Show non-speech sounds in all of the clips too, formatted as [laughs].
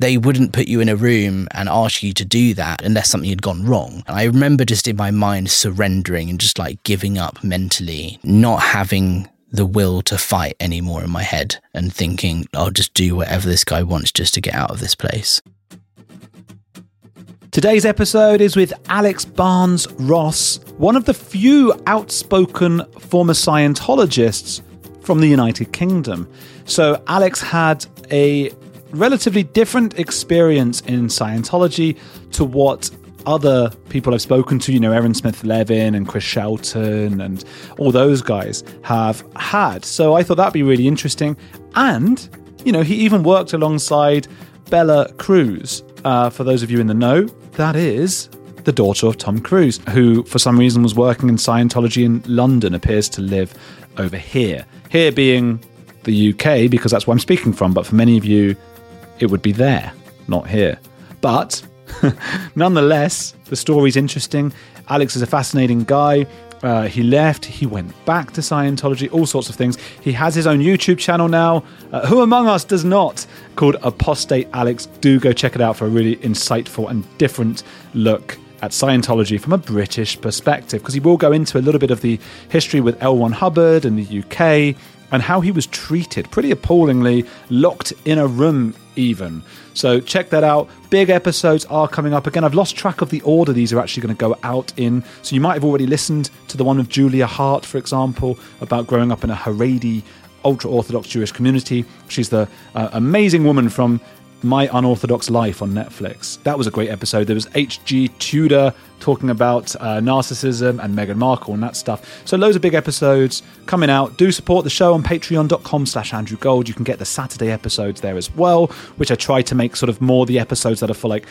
They wouldn't put you in a room and ask you to do that unless something had gone wrong. And I remember just in my mind surrendering and just like giving up mentally, not having the will to fight anymore in my head and thinking, I'll just do whatever this guy wants just to get out of this place. Today's episode is with Alex Barnes Ross, one of the few outspoken former Scientologists from the United Kingdom. So, Alex had a relatively different experience in Scientology to what other people I've spoken to, you know, Aaron Smith Levin and Chris Shelton and all those guys have had. So I thought that'd be really interesting. And, you know, he even worked alongside Bella Cruise. Uh, for those of you in the know, that is the daughter of Tom Cruise, who for some reason was working in Scientology in London, appears to live over here. Here being the UK, because that's where I'm speaking from, but for many of you, it would be there, not here. But [laughs] nonetheless, the story's interesting. Alex is a fascinating guy. Uh, he left, he went back to Scientology, all sorts of things. He has his own YouTube channel now. Uh, who among us does not? Called Apostate Alex. Do go check it out for a really insightful and different look at Scientology from a British perspective, because he will go into a little bit of the history with L. Ron Hubbard and the UK and how he was treated pretty appallingly, locked in a room even. So check that out. Big episodes are coming up. Again, I've lost track of the order these are actually going to go out in. So you might have already listened to the one with Julia Haart, for example, about growing up in a Haredi ultra Orthodox Jewish community. She's the uh, amazing woman from my Unorthodox Life on Netflix. That was a great episode. There was H.G. Tudor talking about uh, narcissism and Meghan Markle and that stuff. So loads of big episodes coming out. Do support the show on patreon.com slash Andrew Gold. You can get the Saturday episodes there as well, which I try to make sort of more the episodes that are for like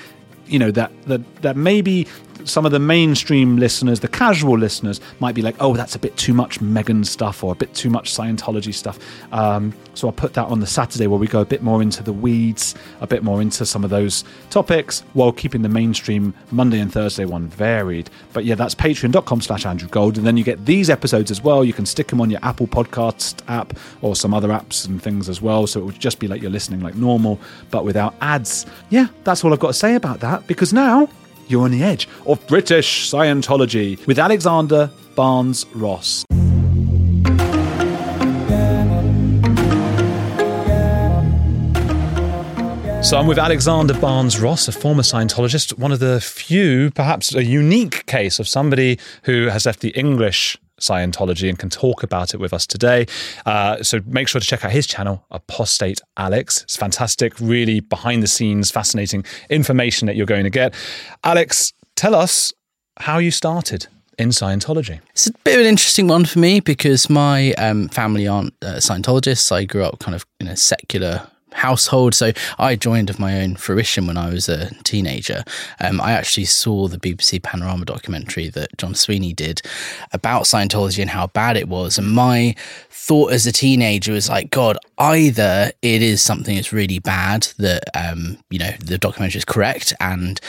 you know that that that maybe some of the mainstream listeners, the casual listeners, might be like, "Oh, that's a bit too much Meghan stuff or a bit too much Scientology stuff." Um, so I'll put that on the Saturday where we go a bit more into the weeds, a bit more into some of those topics, while keeping the mainstream Monday and Thursday one varied. But yeah, that's Patreon.com/slash Andrew Gold, and then you get these episodes as well. You can stick them on your Apple Podcast app or some other apps and things as well. So it would just be like you're listening like normal, but without ads. Yeah, that's all I've got to say about that because now you're on the edge of British Scientology with Alexander Barnes Ross. So I'm with Alexander Barnes Ross, a former Scientologist, one of the few, perhaps a unique case of somebody who has left the English Scientology and can talk about it with us today. Uh, so make sure to check out his channel, Apostate Alex. It's fantastic, really behind the scenes, fascinating information that you're going to get. Alex, tell us how you started in Scientology. It's a bit of an interesting one for me because my um, family aren't uh, Scientologists. I grew up kind of in a secular household. So I joined of my own fruition when I was a teenager. Um, I actually saw the BBC Panorama documentary that John Sweeney did about Scientology and how bad it was. And my thought as a teenager was like, God, either it is something that's really bad that, um, you know, the documentary is correct and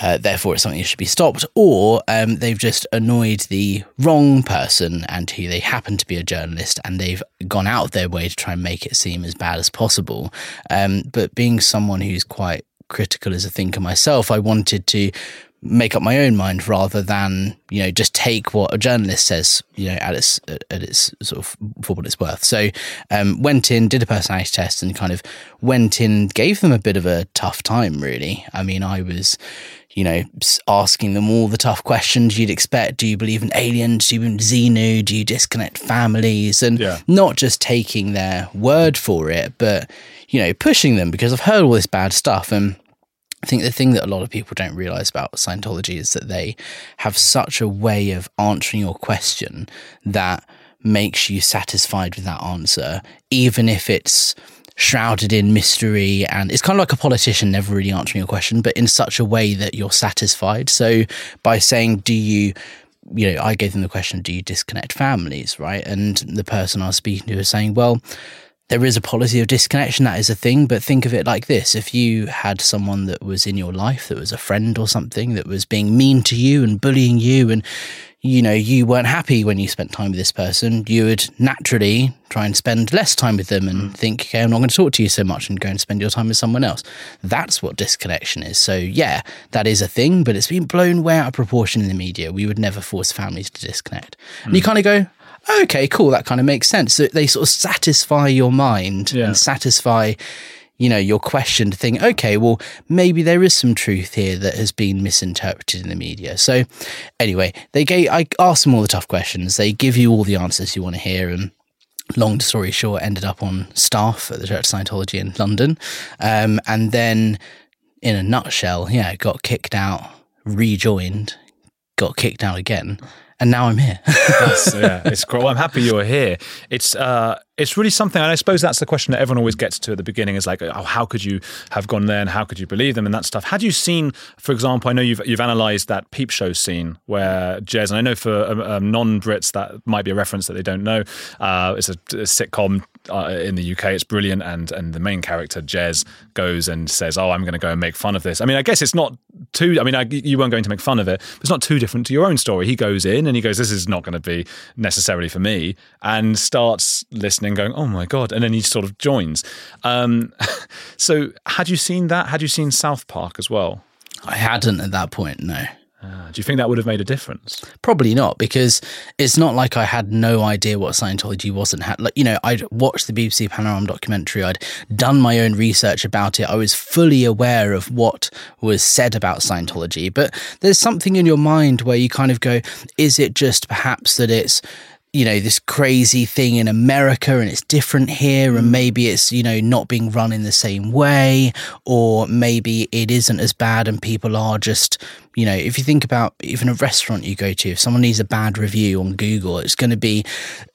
uh, therefore, it's something that should be stopped, or um, they've just annoyed the wrong person and who they happen to be a journalist and they've gone out of their way to try and make it seem as bad as possible. Um, but being someone who's quite critical as a thinker myself, I wanted to make up my own mind rather than you know just take what a journalist says you know at its at its sort of for what it's worth so um, went in did a personality test and kind of went in gave them a bit of a tough time really i mean i was you know asking them all the tough questions you'd expect. Do you believe in aliens? Do you believe in xenu? Do you disconnect families? And Yeah. not just taking their word for it but you know pushing them because i've heard all this bad stuff. And I think the thing that a lot of people don't realize about Scientology is that they have such a way of answering your question that makes you satisfied with that answer, even if it's shrouded in mystery. And it's kind of like a politician never really answering your question, but in such a way that you're satisfied. So by saying, Do you you know, I gave them the question, do you disconnect families, right? And the person I was speaking to was saying, well, there is a policy of disconnection, that is a thing, but think of it like this. If you had someone that was in your life, that was a friend or something, that was being mean to you and bullying you, and you know, you weren't happy when you spent time with this person, you would naturally try and spend less time with them and mm. think, okay, I'm not going to talk to you so much and go and spend your time with someone else. That's what disconnection is. So, yeah, that is a thing, but it's been blown way out of proportion in the media. We would never force families to disconnect. And you mm. kind of go, okay, cool, that kind of makes sense. So they sort of satisfy your mind Yeah. and satisfy, you know, your questioned to think, okay, well, maybe there is some truth here that has been misinterpreted in the media. So anyway, they gave, I asked them all the tough questions. They give you all the answers you want to hear. And long story short, ended up on staff at the Church of Scientology in London. Um, and then in a nutshell, yeah, got kicked out, rejoined, got kicked out again. And now I'm here. Yeah, [laughs] it's great. Well, I'm happy you're here. It's uh, it's really something, and I suppose that's the question that everyone always gets to at the beginning: is like, oh, how could you have gone there, and how could you believe them, and that stuff. Had you seen, for example, I know you've you've analysed that peep show scene where Jez, and I know for um, um, non-Brits that might be a reference that they don't know. Uh, it's a, a sitcom uh, in the UK. It's brilliant, and and the main character Jez goes and says, "Oh, I'm going to go and make fun of this." I mean, I guess it's not too. I mean, I, you weren't going to make fun of it. It's not too different to your own story. He goes in and he goes, "This is not going to be necessarily for me," and starts listening, going, "Oh my god!" And then he sort of joins. Um, [laughs] so, had you seen that? Had you seen South Park as well? I hadn't at that point, no. Uh, do you think that would have made a difference? Probably not, because it's not like I had no idea what Scientology was and had like you know I'd watched the BBC Panorama documentary, I'd done my own research about it, I was fully aware of what was said about Scientology. But there's something in your mind where you kind of go, is it just perhaps that it's you know this crazy thing in America and it's different here and mm. maybe it's you know not being run in the same way or maybe it isn't as bad and people are just you know if you think about even a restaurant you go to if someone needs a bad review on Google it's going to be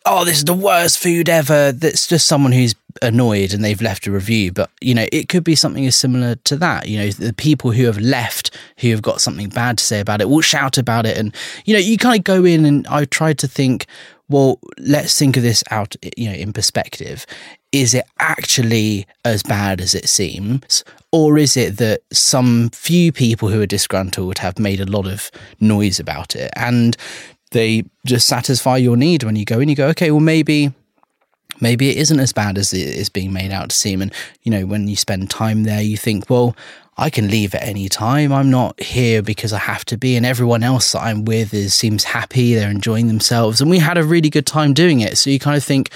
oh this is the worst food ever. That's just someone who's annoyed and they've left a review. But you know it could be something as similar to that. You know the people who have left who have got something bad to say about it will shout about it and you know you kind of go in and I tried to think well, let's think of this out, you know, in perspective. Is it actually as bad as it seems? Or is it that some few people who are disgruntled have made a lot of noise about it and they just satisfy your need when you go in? You go, okay, well, maybe maybe it isn't as bad as it is being made out to seem. And, you know, when you spend time there, you think, well, I can leave at any time. I'm not here because I have to be. And everyone else that I'm with is seems happy. They're enjoying themselves. And we had a really good time doing it. So you kind of think,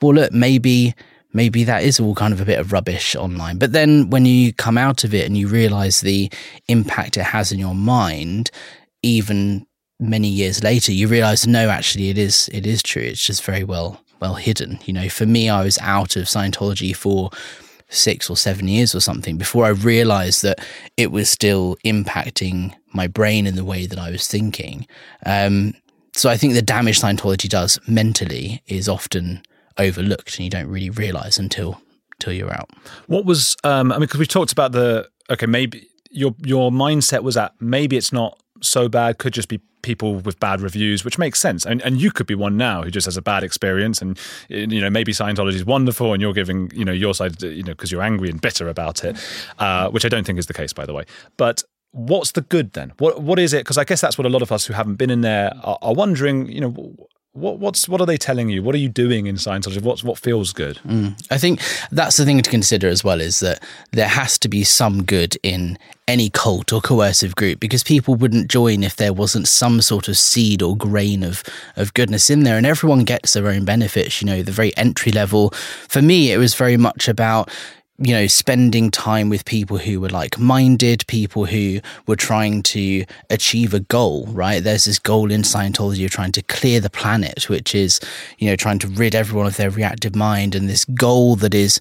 well, look, maybe maybe that is all kind of a bit of rubbish online. But then when you come out of it and you realize the impact it has in your mind, even many years later, you realize no, actually it is it is true. It's just very well well hidden. You know, for me, I was out of Scientology for six or seven years or something before I realized that it was still impacting my brain in the way that I was thinking. Um, so I think the damage Scientology does mentally is often overlooked and you don't really realize until until you're out. What was um, I mean? Because we talked about the okay, maybe your your mindset was that maybe it's not so bad. Could just be people with bad reviews, which makes sense. And and you could be one now who just has a bad experience, and you know maybe Scientology is wonderful, and you're giving you know your side, you know, because you're angry and bitter about it, uh, which I don't think is the case, by the way. But what's the good then? What what is it? Because I guess that's what a lot of us who haven't been in there are, are wondering. You know, what what's what are they telling you? What are you doing in Scientology? What's what feels good? Mm. I think that's the thing to consider as well is that there has to be some good in any cult or coercive group because people wouldn't join if there wasn't some sort of seed or grain of of goodness in there and everyone gets their own benefits you know the very entry level for me it was very much about you know, spending time with people who were like minded, people who were trying to achieve a goal, right? There's this goal in Scientology of trying to clear the planet, which is, you know, trying to rid everyone of their reactive mind and this goal that is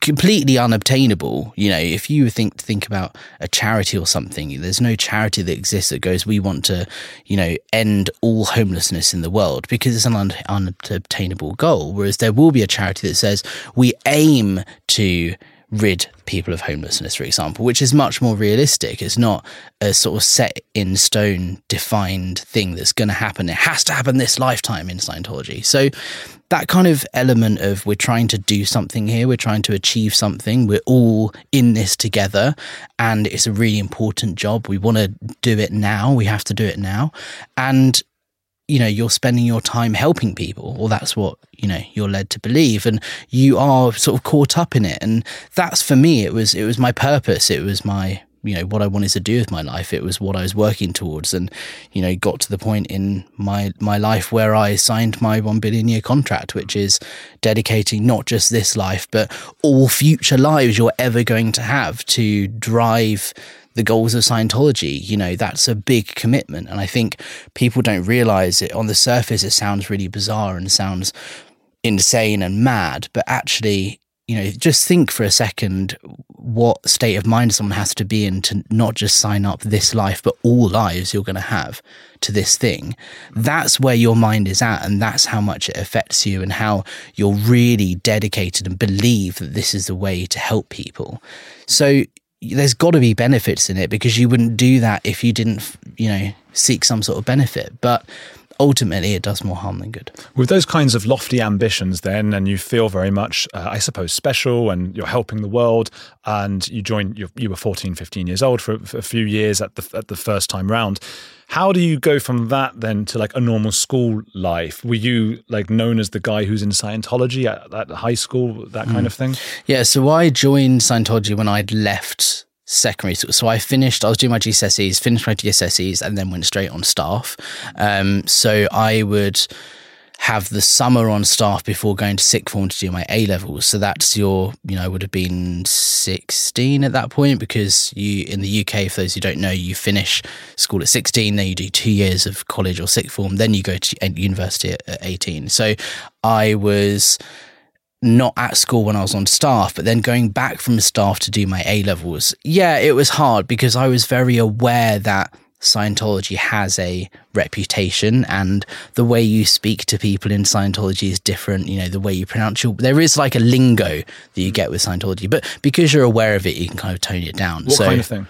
completely unobtainable. You know, if you think think about a charity or something, there's no charity that exists that goes, we want to, you know, end all homelessness in the world because it's an un- unobtainable goal. Whereas there will be a charity that says we aim to rid people of homelessness, for example, which is much more realistic. It's not a sort of set in stone defined thing that's going to happen. It has to happen this lifetime in Scientology. So that kind of element of we're trying to do something here, we're trying to achieve something, we're all in this together, and it's a really important job. We want to do it now, we have to do it now. And you know you're spending your time helping people or that's what you know you're led to believe and you are sort of caught up in it. And that's for me it was it was my purpose. It was my you know what I wanted to do with my life. It was what I was working towards and you know got to the point in my my life where I signed my 1 billion year contract which is dedicating not just this life but all future lives you're ever going to have to drive the goals of Scientology. You know, that's a big commitment. And I think people don't realize it. On the surface, it sounds really bizarre and sounds insane and mad. But actually, you know, just think for a second what state of mind someone has to be in to not just sign up this life, but all lives you're going to have to this thing. That's where your mind is at. And that's how much it affects you and how you're really dedicated and believe that this is the way to help people. So, there's got to be benefits in it because you wouldn't do that if you didn't, you know, seek some sort of benefit. But ultimately, it does more harm than good. With those kinds of lofty ambitions, then, and you feel very much, uh, I suppose, special and you're helping the world, and you joined, you, were 14, 15 years old for, for a few years at the, at the first time round. How do you go from that then to like a normal school life? Were you like known as the guy who's in Scientology at, at high school, that kind of thing? Yeah, so I joined Scientology when I'd left secondary school. So I finished, I was doing my GCSEs, finished my GCSEs, and then went straight on staff. Um, so I would have the summer on staff before going to sixth form to do my A levels. So that's your, you know, I would have been 16 at that point because you, in the UK, for those who don't know, you finish school at 16, then you do two years of college or sixth form, then you go to university at, at 18. So I was not at school when I was on staff, but then going back from staff to do my A levels. Yeah, it was hard because I was very aware that Scientology has a reputation and the way you speak to people in Scientology is different. You know, the way you pronounce your, there is like a lingo that you get with Scientology, but because you're aware of it, you can kind of tone it down. What so, kind of thing?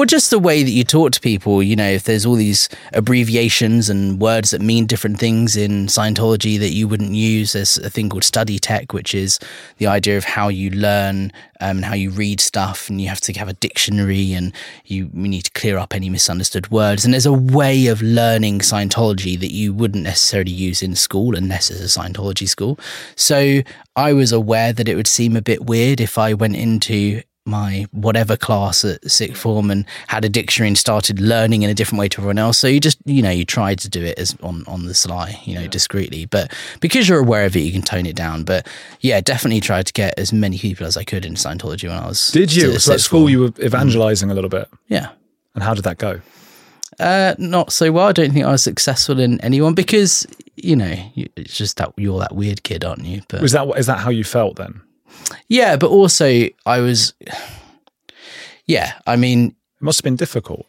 Well, just the way that you talk to people, you know, if there's all these abbreviations and words that mean different things in Scientology that you wouldn't use, there's a thing called study tech, which is the idea of how you learn um, and how you read stuff, and you have to have a dictionary and you, you need to clear up any misunderstood words. And there's a way of learning Scientology that you wouldn't necessarily use in school unless it's a Scientology school. So I was aware that it would seem a bit weird if I went into my whatever class at sixth form and had a dictionary and started learning in a different way to everyone else. So you just, you know, you try to do it as on, on the sly, you know, yeah. discreetly. But because you're aware of it, you can tone it down. But yeah, definitely tried to get as many people as I could in Scientology when I was. Did you? So at school, form. you were evangelizing mm. a little bit. Yeah. And how did that go? Uh, not so well. I don't think I was successful in anyone because you know it's just that you're that weird kid, aren't you? But was that is that how you felt then? Yeah, but also I was. [sighs] Yeah, I mean, it must have been difficult.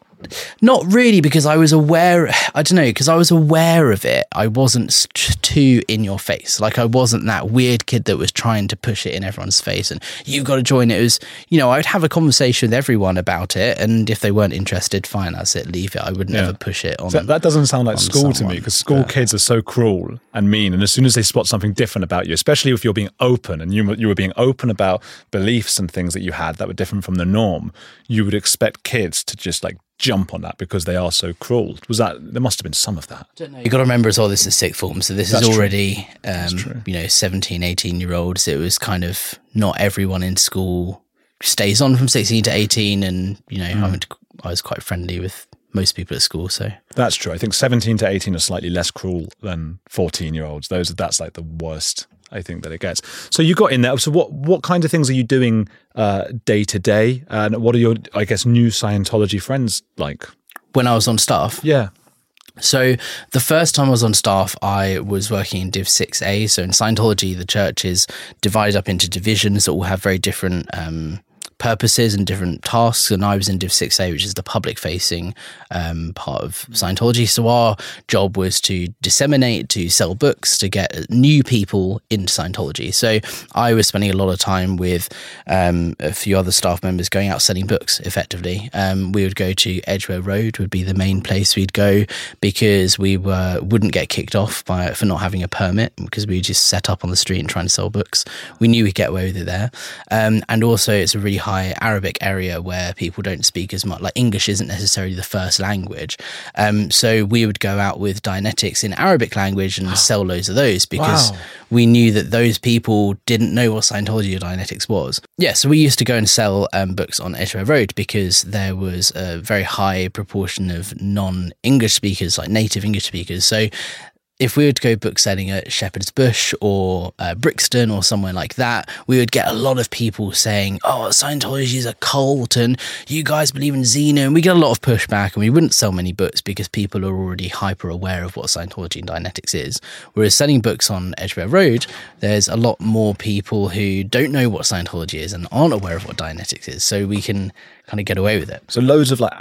Not really, because I was aware. [sighs] I don't know, because I was aware of it. I wasn't too in your face. Like I wasn't that weird kid that was trying to push it in everyone's face. And you've got to join it. It was, you know, I'd have a conversation with everyone about it, and if they weren't interested, fine, I'd say leave it. I would never yeah. push it on. So that doesn't sound like school someone, to me, because school kids are so cruel and mean. And as soon as they spot something different about you, especially if you're being open and you you were being open about beliefs and things that you had that were different from the norm, you would expect kids to just like jump on that because they are so cruel. Was that there must have been some of that? You've got to remember as well, this is sixth form. So this That's is already, That's um, true. you know, 17, 18 year olds. It was kind of not everyone in school stays on from 16 to 18. And, you know, Hmm. I, went to, I was quite friendly with most people at school. So That's true. I think 17 to 18 are slightly less cruel than 14 year olds. Those are that's like the worst I think that it gets. So you got in there. So what what kind of things are you doing uh, day to day? And what are your I guess new Scientology friends like? when I was on staff, Yeah. So the first time I was on staff, I was working in Div 6A. So in Scientology, the church is divided up into divisions that all have very different um, purposes and different tasks. And I was in Div 6A, which is the public facing um, part of Scientology. So our job was to disseminate, to sell books, to get new people into Scientology. So I was spending a lot of time with um, a few other staff members going out selling books effectively. Um, we would go to Edgware Road, would be the main place we'd go because we were wouldn't get kicked off by for not having a permit because we just set up on the street and trying to sell books. We knew we'd get away with it there, um, and also it's a really high Arabic area where people don't speak as much. Like English isn't necessarily the first language, um, so we would go out with Dianetics in Arabic language and [gasps] sell loads of those because Wow. we knew that those people didn't know what Scientology or Dianetics was. Yeah, so we used to go and sell um, books on Edgware Road because there was a very high proportion of non English speakers, like native English speakers. So if we were to go book selling at Shepherd's Bush or uh, Brixton or somewhere like that, we would get a lot of people saying, "Oh, Scientology is a cult, and you guys believe in Xenu." And we get a lot of pushback, and we wouldn't sell many books because people are already hyper aware of what Scientology and Dianetics is. Whereas selling books on Edgware Road, there's a lot more people who don't know what Scientology is and aren't aware of what Dianetics is, so we can kind of get away with it. So loads of like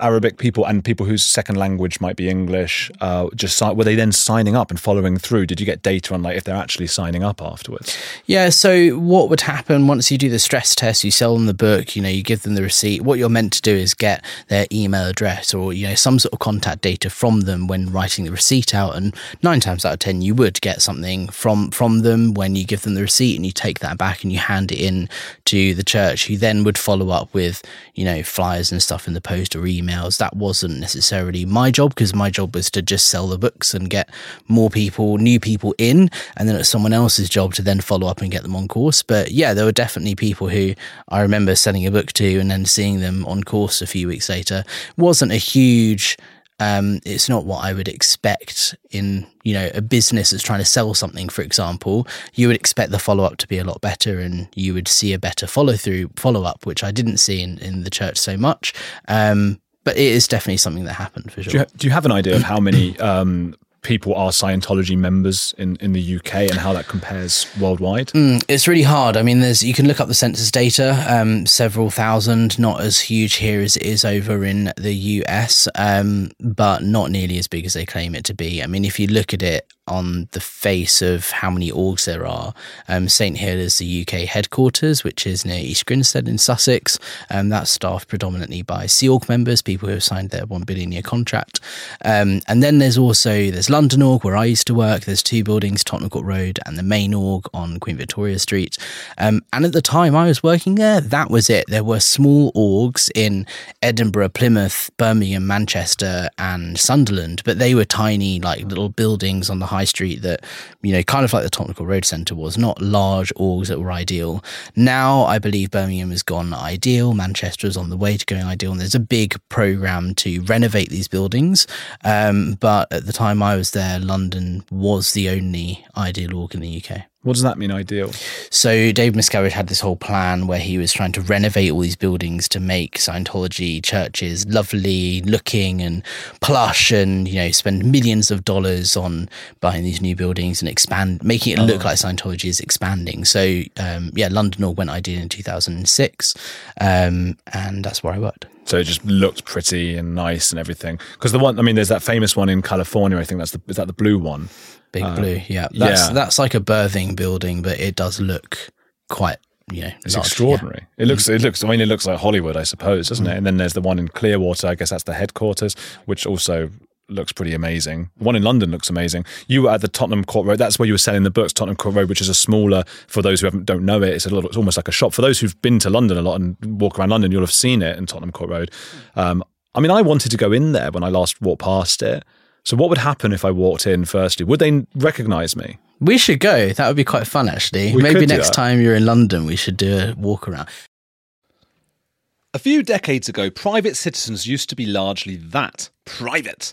Arabic people and people whose second language might be English. Uh, just were they then signing up and following through? Did you get data on like if they're actually signing up afterwards? Yeah, so what would happen once you do the stress test, you sell them the book, you know, you give them the receipt. What you're meant to do is get their email address or, you know, some sort of contact data from them when writing the receipt out. And nine times out of ten you would get something from from them when you give them the receipt and you take that back and you hand it in to the church, who then would follow up with, you know, flyers and stuff in the post or emails. That wasn't necessarily my job because my job was to just sell the books and get more people, new people in, and then it's someone else's job to then follow up and get them on course. But yeah, there were definitely people who I remember selling a book to and then seeing them on course a few weeks later. wasn't a huge um, it's not what I would expect in you know a business that's trying to sell something. For example, you would expect the follow up to be a lot better, and you would see a better follow through follow up, which I didn't see in, in the church so much. Um, but it is definitely something that happened for sure. Do you, do you have an idea of how many um, people are Scientology members in, in the UK and how that compares worldwide? Mm, It's really hard. I mean, there's you can look up the census data, um, several thousand, not as huge here as it is over in the US, um, but not nearly as big as they claim it to be. I mean, if you look at it on the face of how many orgs there are, um, St Hill is the UK headquarters, which is near East Grinstead in Sussex. Um, that's staffed predominantly by Sea Org members, people who have signed their one billion year contract. Um, and then there's also there's London Org where I used to work. There's two buildings, Tottenham Court Road and the main org on Queen Victoria Street. Um, and at the time I was working there, that was it. There were small orgs in Edinburgh, Plymouth, Birmingham, Manchester, and Sunderland, but they were tiny, like little buildings on the high street that, you know, kind of like the Tottenham Road Centre was, not large orgs that were ideal. Now I believe Birmingham has gone ideal, Manchester is on the way to going ideal, and there's a big program to renovate these buildings. Um, but at the time I was there, London was the only ideal org in the UK. What does that mean, ideal? So Dave Miscavige had this whole plan where he was trying to renovate all these buildings to make Scientology churches lovely looking and plush and, you know, spend millions of dollars on buying these new buildings and expand, making it look like Scientology is expanding. So, um, yeah, London all went ideal in 2006. Um, and that's where I worked. So it just looked pretty and nice and everything. Because the one, I mean, there's that famous one in California. I think that's the is that the blue one. Big uh, Blue. Yeah. That's, yeah. that's like a birthing building, but it does look quite, you know, It's large. extraordinary. It looks, mm. it looks. I mean, it looks like Hollywood, I suppose, doesn't it? Mm. And then there's the one in Clearwater. I guess that's the headquarters, which also looks pretty amazing. One in London looks amazing. You were at the Tottenham Court Road. That's where you were selling the books. Tottenham Court Road, which is a smaller. For those who haven't, don't know it, it's a little. It's almost like a shop. For those who've been to London a lot and walk around London, you'll have seen it in Tottenham Court Road. Um, I mean, I wanted to go in there when I last walked past it. So, what would happen if I walked in firstly? Would they recognize me? We should go. That would be quite fun, actually. We Maybe could do next that. time you're in London, we should do a walk around. A few decades ago, private citizens used to be largely that private.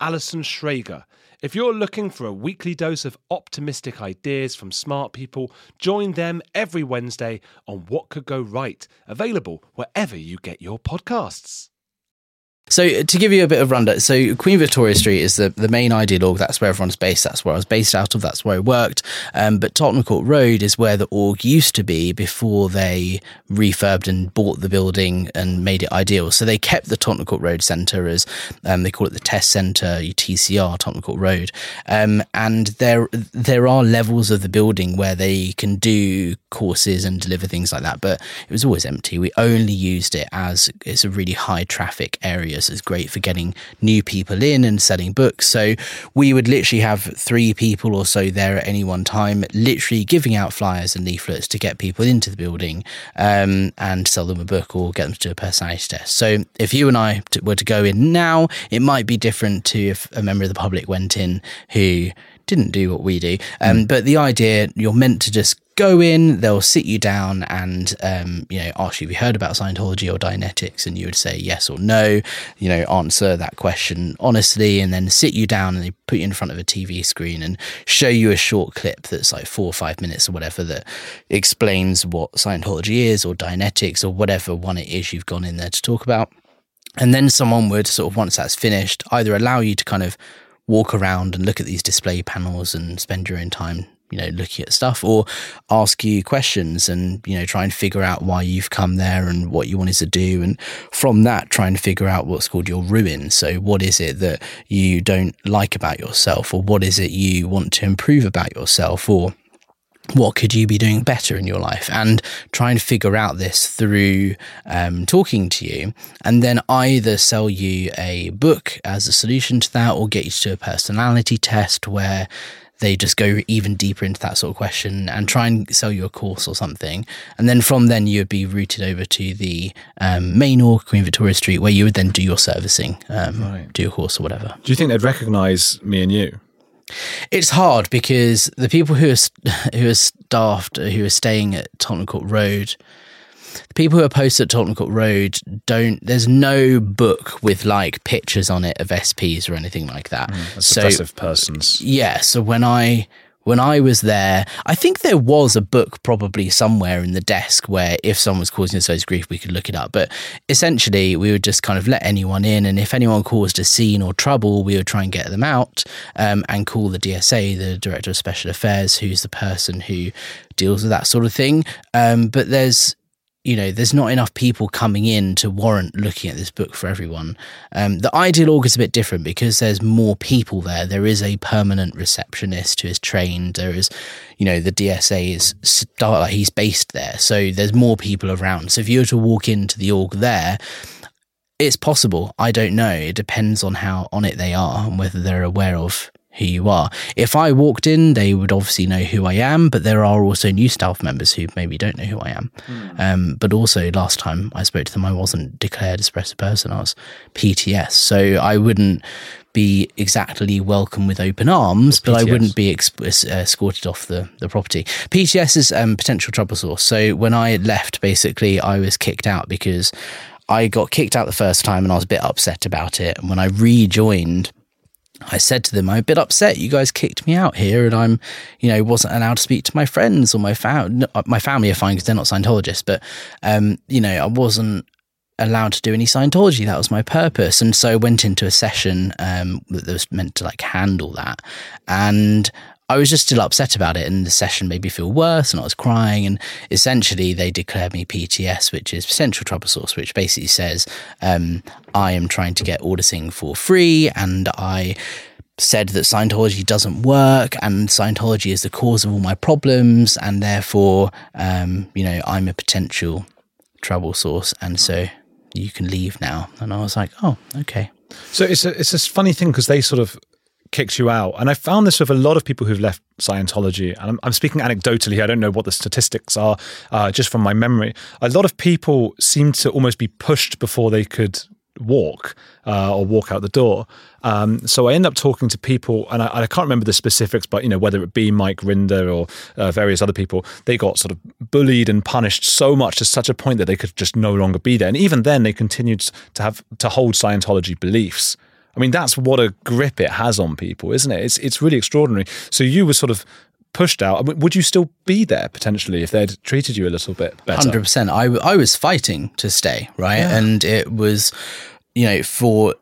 Alison Schrager. If you're looking for a weekly dose of optimistic ideas from smart people, join them every Wednesday on What Could Go Right, available wherever you get your podcasts. So to give you a bit of rundown, so Queen Victoria Street is the, the main ideal org. That's where everyone's based. That's where I was based out of. That's where I worked. Um, but Tottenham Court Road is where the org used to be before they refurbed and bought the building and made it ideal. So they kept the Tottenham Court Road Centre as um, they call it the Test Centre, TCR, Tottenham Court Road. Um, and there there are levels of the building where they can do courses and deliver things like that. But it was always empty. We only used it as it's a really high traffic area. So it's great for getting new people in and selling books. So we would literally have three people or so there at any one time, literally giving out flyers and leaflets to get people into the building um, and sell them a book or get them to do a personality test. So if you and I were to go in now, it might be different to if a member of the public went in who didn't do what we do. Um, But the idea, you're meant to just go in, they'll sit you down and, um, you know, ask you if you heard about Scientology or Dianetics, and you would say yes or no, you know, answer that question honestly, and then sit you down and they put you in front of a TV screen and show you a short clip that's like four or five minutes or whatever that explains what Scientology is or Dianetics or whatever one it is you've gone in there to talk about. And then someone would sort of, once that's finished, either allow you to kind of walk around and look at these display panels and spend your own time, you know, looking at stuff or ask you questions and, you know, try and figure out why you've come there and what you wanted to do. And from that, try and figure out what's called your ruin. So, what is it that you don't like about yourself or what is it you want to improve about yourself or what could you be doing better in your life and try and figure out this through um, talking to you and then either sell you a book as a solution to that or get you to a personality test where they just go even deeper into that sort of question and try and sell you a course or something. And then from then you would be routed over to the um, main or Queen Victoria Street where you would then do your servicing, um, Right. do your course or whatever. Do you think they'd recognize me and you? It's hard because the people who are [laughs] who are staffed who are staying at Tottenham Court Road, the people who are posted at Tottenham Court Road don't. There's no book with like pictures on it of SPs or anything like that. Mm, so oppressive persons. yeah, so when I when I was there, I think there was a book probably somewhere in the desk where if someone was causing us those grief, we could look it up. But essentially, we would just kind of let anyone in, and if anyone caused a scene or trouble, we would try and get them out um, and call the DSA, the Director of Special Affairs, who's the person who deals with that sort of thing. Um, but there's you know, there's not enough people coming in to warrant looking at this book for everyone. Um, the ideal org is a bit different because there's more people there. There is a permanent receptionist who is trained. There is, you know, the DSA is start like he's based there, so there's more people around. So if you were to walk into the org there, it's possible. I don't know. It depends on how on it they are and whether they're aware of who you are. If I walked in, they would obviously know who I am, but there are also new staff members who maybe don't know who I am. Mm. Um, but also, last time I spoke to them, I wasn't declared as a person, I was PTS. So I wouldn't be exactly welcome with open arms, but I wouldn't be exp- uh, escorted off the, the property. PTS is um, potential trouble source. So when I left, basically, I was kicked out because I got kicked out the first time and I was a bit upset about it. And when I rejoined, I said to them, I'm a bit upset. You guys kicked me out here, and I'm, you know, wasn't allowed to speak to my friends or my family. My family are fine because they're not Scientologists, but, um, you know, I wasn't allowed to do any Scientology. That was my purpose, and so I went into a session um, that was meant to like handle that, and I was just still upset about it, and the session made me feel worse, and I was crying. And essentially, they declared me PTS, which is potential trouble source, which basically says um, I am trying to get auditing for free, and I said that Scientology doesn't work, and Scientology is the cause of all my problems, and therefore, um, you know, I'm a potential trouble source, and so you can leave now. And I was like, oh, okay. So it's a it's a funny thing because they sort of kicks you out. And I found this with a lot of people who've left Scientology. And I'm, I'm speaking anecdotally. I don't know what the statistics are, uh, just from my memory. A lot of people seem to almost be pushed before they could walk uh, or walk out the door. Um, so I end up talking to people, and I, I, can't remember the specifics, but you know whether it be Mike Rinder or uh, various other people, they got sort of bullied and punished so much to such a point that they could just no longer be there. And even then, they continued to have to hold Scientology beliefs. I mean, that's what a grip it has on people, isn't it? It's it's really extraordinary. So you were sort of pushed out. Would you still be there potentially if they'd treated you a little bit better? Hundred percent. I I was fighting to stay right, yeah. and it was. You know, for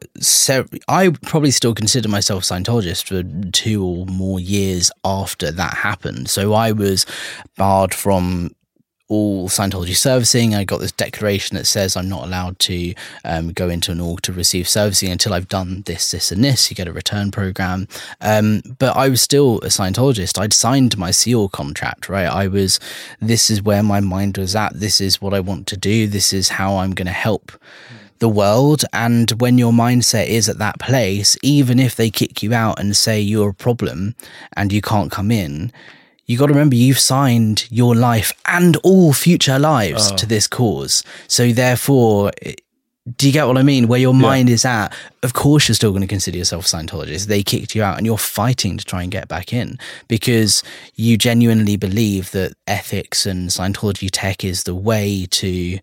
I probably still consider myself Scientologist for two or more years after that happened. So I was barred from all Scientology servicing. I got this declaration that says I'm not allowed to um, go into an org to receive servicing until I've done this, this, and this. You get a return program. Um, but I was still a Scientologist. I'd signed my Sea Org contract, right? I was, this is where my mind was at. This is what I want to do. This is how I'm going to help the world. And when your mindset is at that place, even if they kick you out and say you're a problem and you can't come in, you got to remember you've signed your life and all future lives oh. to this cause. So therefore, do you get what I mean? Where your mind yeah. is at, of course you're still going to consider yourself a Scientologist. They kicked you out and you're fighting to try and get back in because you genuinely believe that ethics and Scientology tech is the way to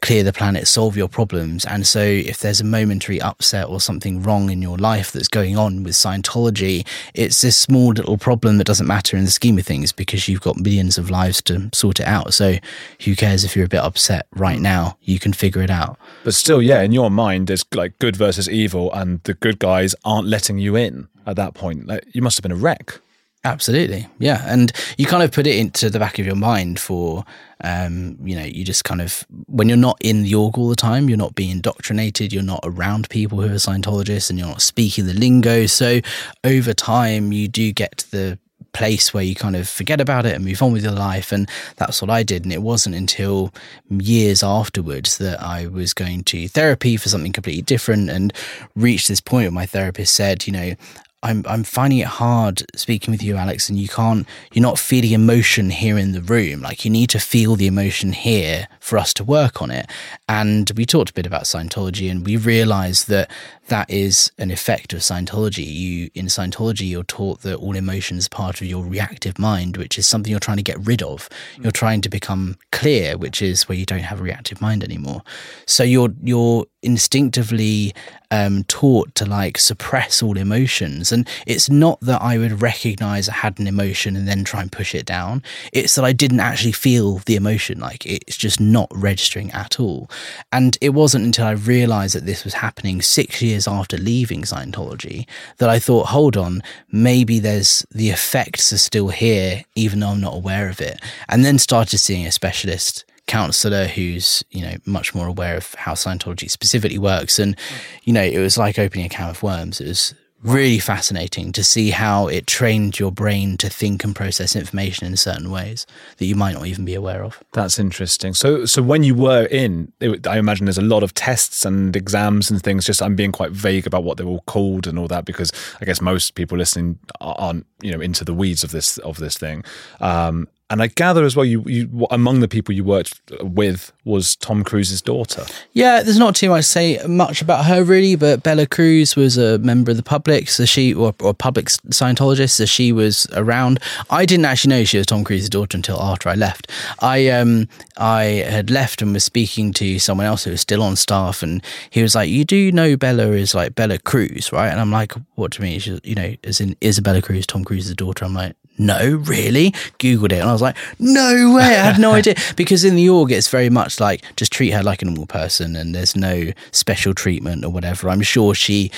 clear the planet, solve your problems. And so, if there's a momentary upset or something wrong in your life that's going on with Scientology, it's this small little problem that doesn't matter in the scheme of things because you've got millions of lives to sort it out. So, who cares if you're a bit upset right now? You can figure it out. But still, yeah, in your mind, there's like good versus evil, and the good guys aren't letting you in at that point. Like, you must have been a wreck. Absolutely, yeah, and you kind of put it into the back of your mind for, um, you know, you just kind of when you're not in the org all the time, you're not being indoctrinated, you're not around people who are Scientologists, and you're not speaking the lingo. So over time, you do get to the place where you kind of forget about it and move on with your life. And that's what I did. And it wasn't until years afterwards that I was going to therapy for something completely different and reached this point where my therapist said, you know, I'm I'm finding it hard speaking with you, Alex, and you can't you're not feeling emotion here in the room. Like you need to feel the emotion here for us to work on it. And we talked a bit about Scientology and we realized that that is an effect of Scientology. You in Scientology, you're taught that all emotions are part of your reactive mind, which is something you're trying to get rid of. You're trying to become clear, which is where you don't have a reactive mind anymore. So you're you're instinctively um, taught to like suppress all emotions. And it's not that I would recognize I had an emotion and then try and push it down. It's that I didn't actually feel the emotion. Like it's just not registering at all. And it wasn't until I realized that this was happening six years after leaving Scientology that I thought, hold on, maybe there's the effects are still here, even though I'm not aware of it. And then started seeing a specialist counselor who's you know much more aware of how Scientology specifically works, and you know it was like opening a can of worms. It was really fascinating to see how it trained your brain to think and process information in certain ways that you might not even be aware of. That's interesting. So, so when you were in, it, I imagine there's a lot of tests and exams and things. Just I'm being quite vague about what they're all called and all that because I guess most people listening aren't you know into the weeds of this of this thing. Um, and I gather as well, you, you among the people you worked with was Tom Cruise's daughter. Yeah, there's not too much to say much about her really, but Bella Cruise was a member of the public, so she or, or public Scientologist, so she was around. I didn't actually know she was Tom Cruise's daughter until after I left. I um I had left and was speaking to someone else who was still on staff, and he was like, "You do know Bella is like Bella Cruise, right?" And I'm like, "What do you mean?" She's, you know, as in Isabella Cruise, Tom Cruise's daughter. I'm like, no, really? Googled it and I was like, no way. I had no [laughs] idea. Because in the org, it's very much like just treat her like a normal person and there's no special treatment or whatever. I'm sure she,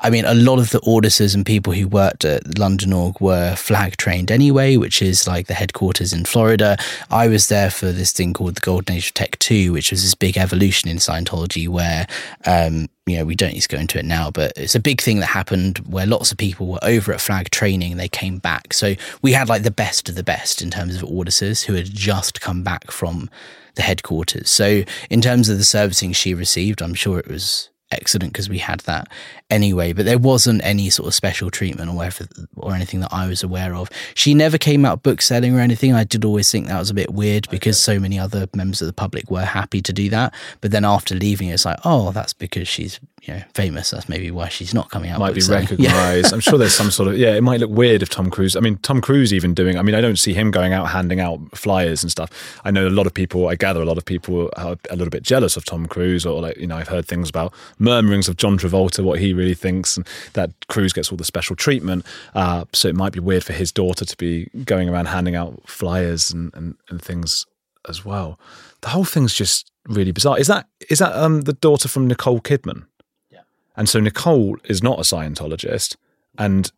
I mean, a lot of the auditors and people who worked at London org were flag trained anyway, which is like the headquarters in Florida. I was there for this thing called the Golden Age of Tech 2, which was this big evolution in Scientology where, um, you know, we don't need to go into it now, but it's a big thing that happened where lots of people were over at flag training and they came back. So we had like the best of the best in terms of auditors who had just come back from the headquarters. So in terms of the servicing she received, I'm sure it was excellent because we had that anyway. But there wasn't any sort of special treatment or whatever, or anything that I was aware of. She never came out book selling or anything. I did always think that was a bit weird because so many other members of the public were happy to do that. But then after leaving, it's like, oh, that's because she's you know famous. That's maybe why she's not coming out. Might be recognised. [laughs] Yeah. I'm sure there's some sort of yeah. It might look weird if Tom Cruise. I mean, Tom Cruise even doing. I mean, I don't see him going out handing out flyers and stuff. I know a lot of people. I gather a lot of people are a little bit jealous of Tom Cruise, or like you know, I've heard things about murmurings of John Travolta, what he really thinks, and that Cruise gets all the special treatment. Uh, so it might be weird for his daughter to be going around handing out flyers and, and, and things as well. The whole thing's just really bizarre. Is that is that um, the daughter from Nicole Kidman? Yeah. And so Nicole is not a Scientologist, and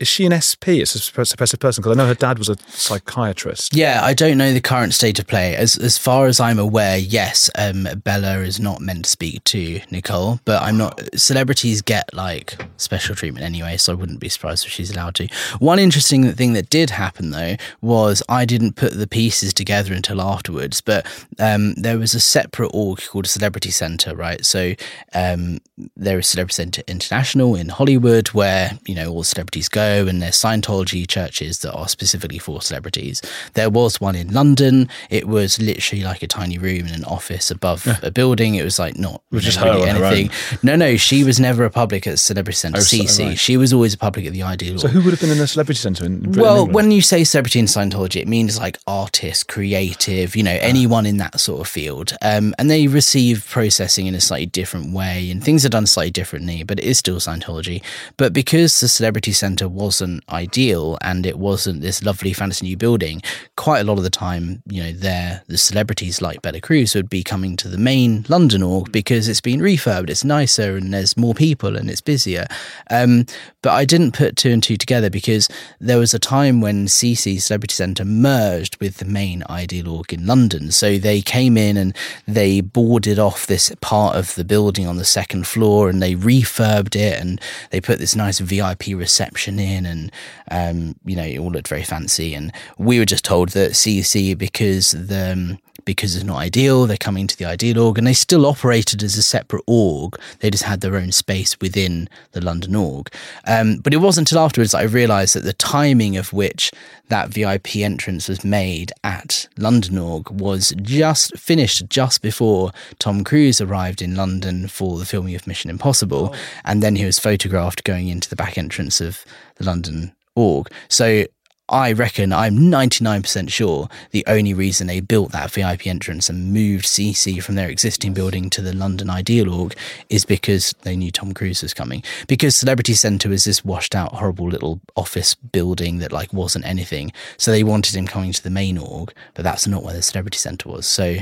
is she an SP? It's a suppressive person because I know her dad was a psychiatrist. Yeah, I don't know the current state of play. As as far as I'm aware, yes, um, Bella is not meant to speak to Nicole, but I'm not. Celebrities get like special treatment anyway, so I wouldn't be surprised if she's allowed to. One interesting thing that did happen though was I didn't put the pieces together until afterwards, but um, there was a separate org called Celebrity Center, right? So um, there is Celebrity Center International in Hollywood, where you know all celebrities go and there's Scientology churches that are specifically for celebrities. There was one in London. It was literally like a tiny room in an office above yeah. a building. It was like not was just really anything. No, no, she was never a public at Celebrity Centre. Oh, CC. Right. She was always a public at the Ideal. So who would have been in a Celebrity Centre in Well, when you say celebrity in Scientology, it means like artist, creative, you know, yeah. anyone in that sort of field. Um, and they receive processing in a slightly different way, and things are done slightly differently, but it is still Scientology. But because the Celebrity Centre wasn't ideal and it wasn't this lovely fantasy new building, quite a lot of the time, you know, there the celebrities like Bella Cruise would be coming to the main London org because it's been refurbed, it's nicer and there's more people and it's busier. Um, but I didn't put two and two together because there was a time when CC Celebrity Centre merged with the main Ideal org in London. So they came in and they boarded off this part of the building on the second floor and they refurbed it and they put this nice VIP reception in in, and um, you know, it all looked very fancy. And we were just told that CEC because the um, because it's not ideal. They're coming to the ideal org, and they still operated as a separate org. They just had their own space within the London org. Um, but it wasn't until afterwards that I realised that the timing of which that VIP entrance was made at London org was just finished just before Tom Cruise arrived in London for the filming of Mission Impossible, oh. and then he was photographed going into the back entrance of the London org. So I reckon I'm 99% sure the only reason they built that VIP entrance and moved CC from their existing building to the London Ideal Org is because they knew Tom Cruise was coming. Because Celebrity Centre was this washed out, horrible little office building that like wasn't anything. So they wanted him coming to the main org, but that's not where the Celebrity Centre was. So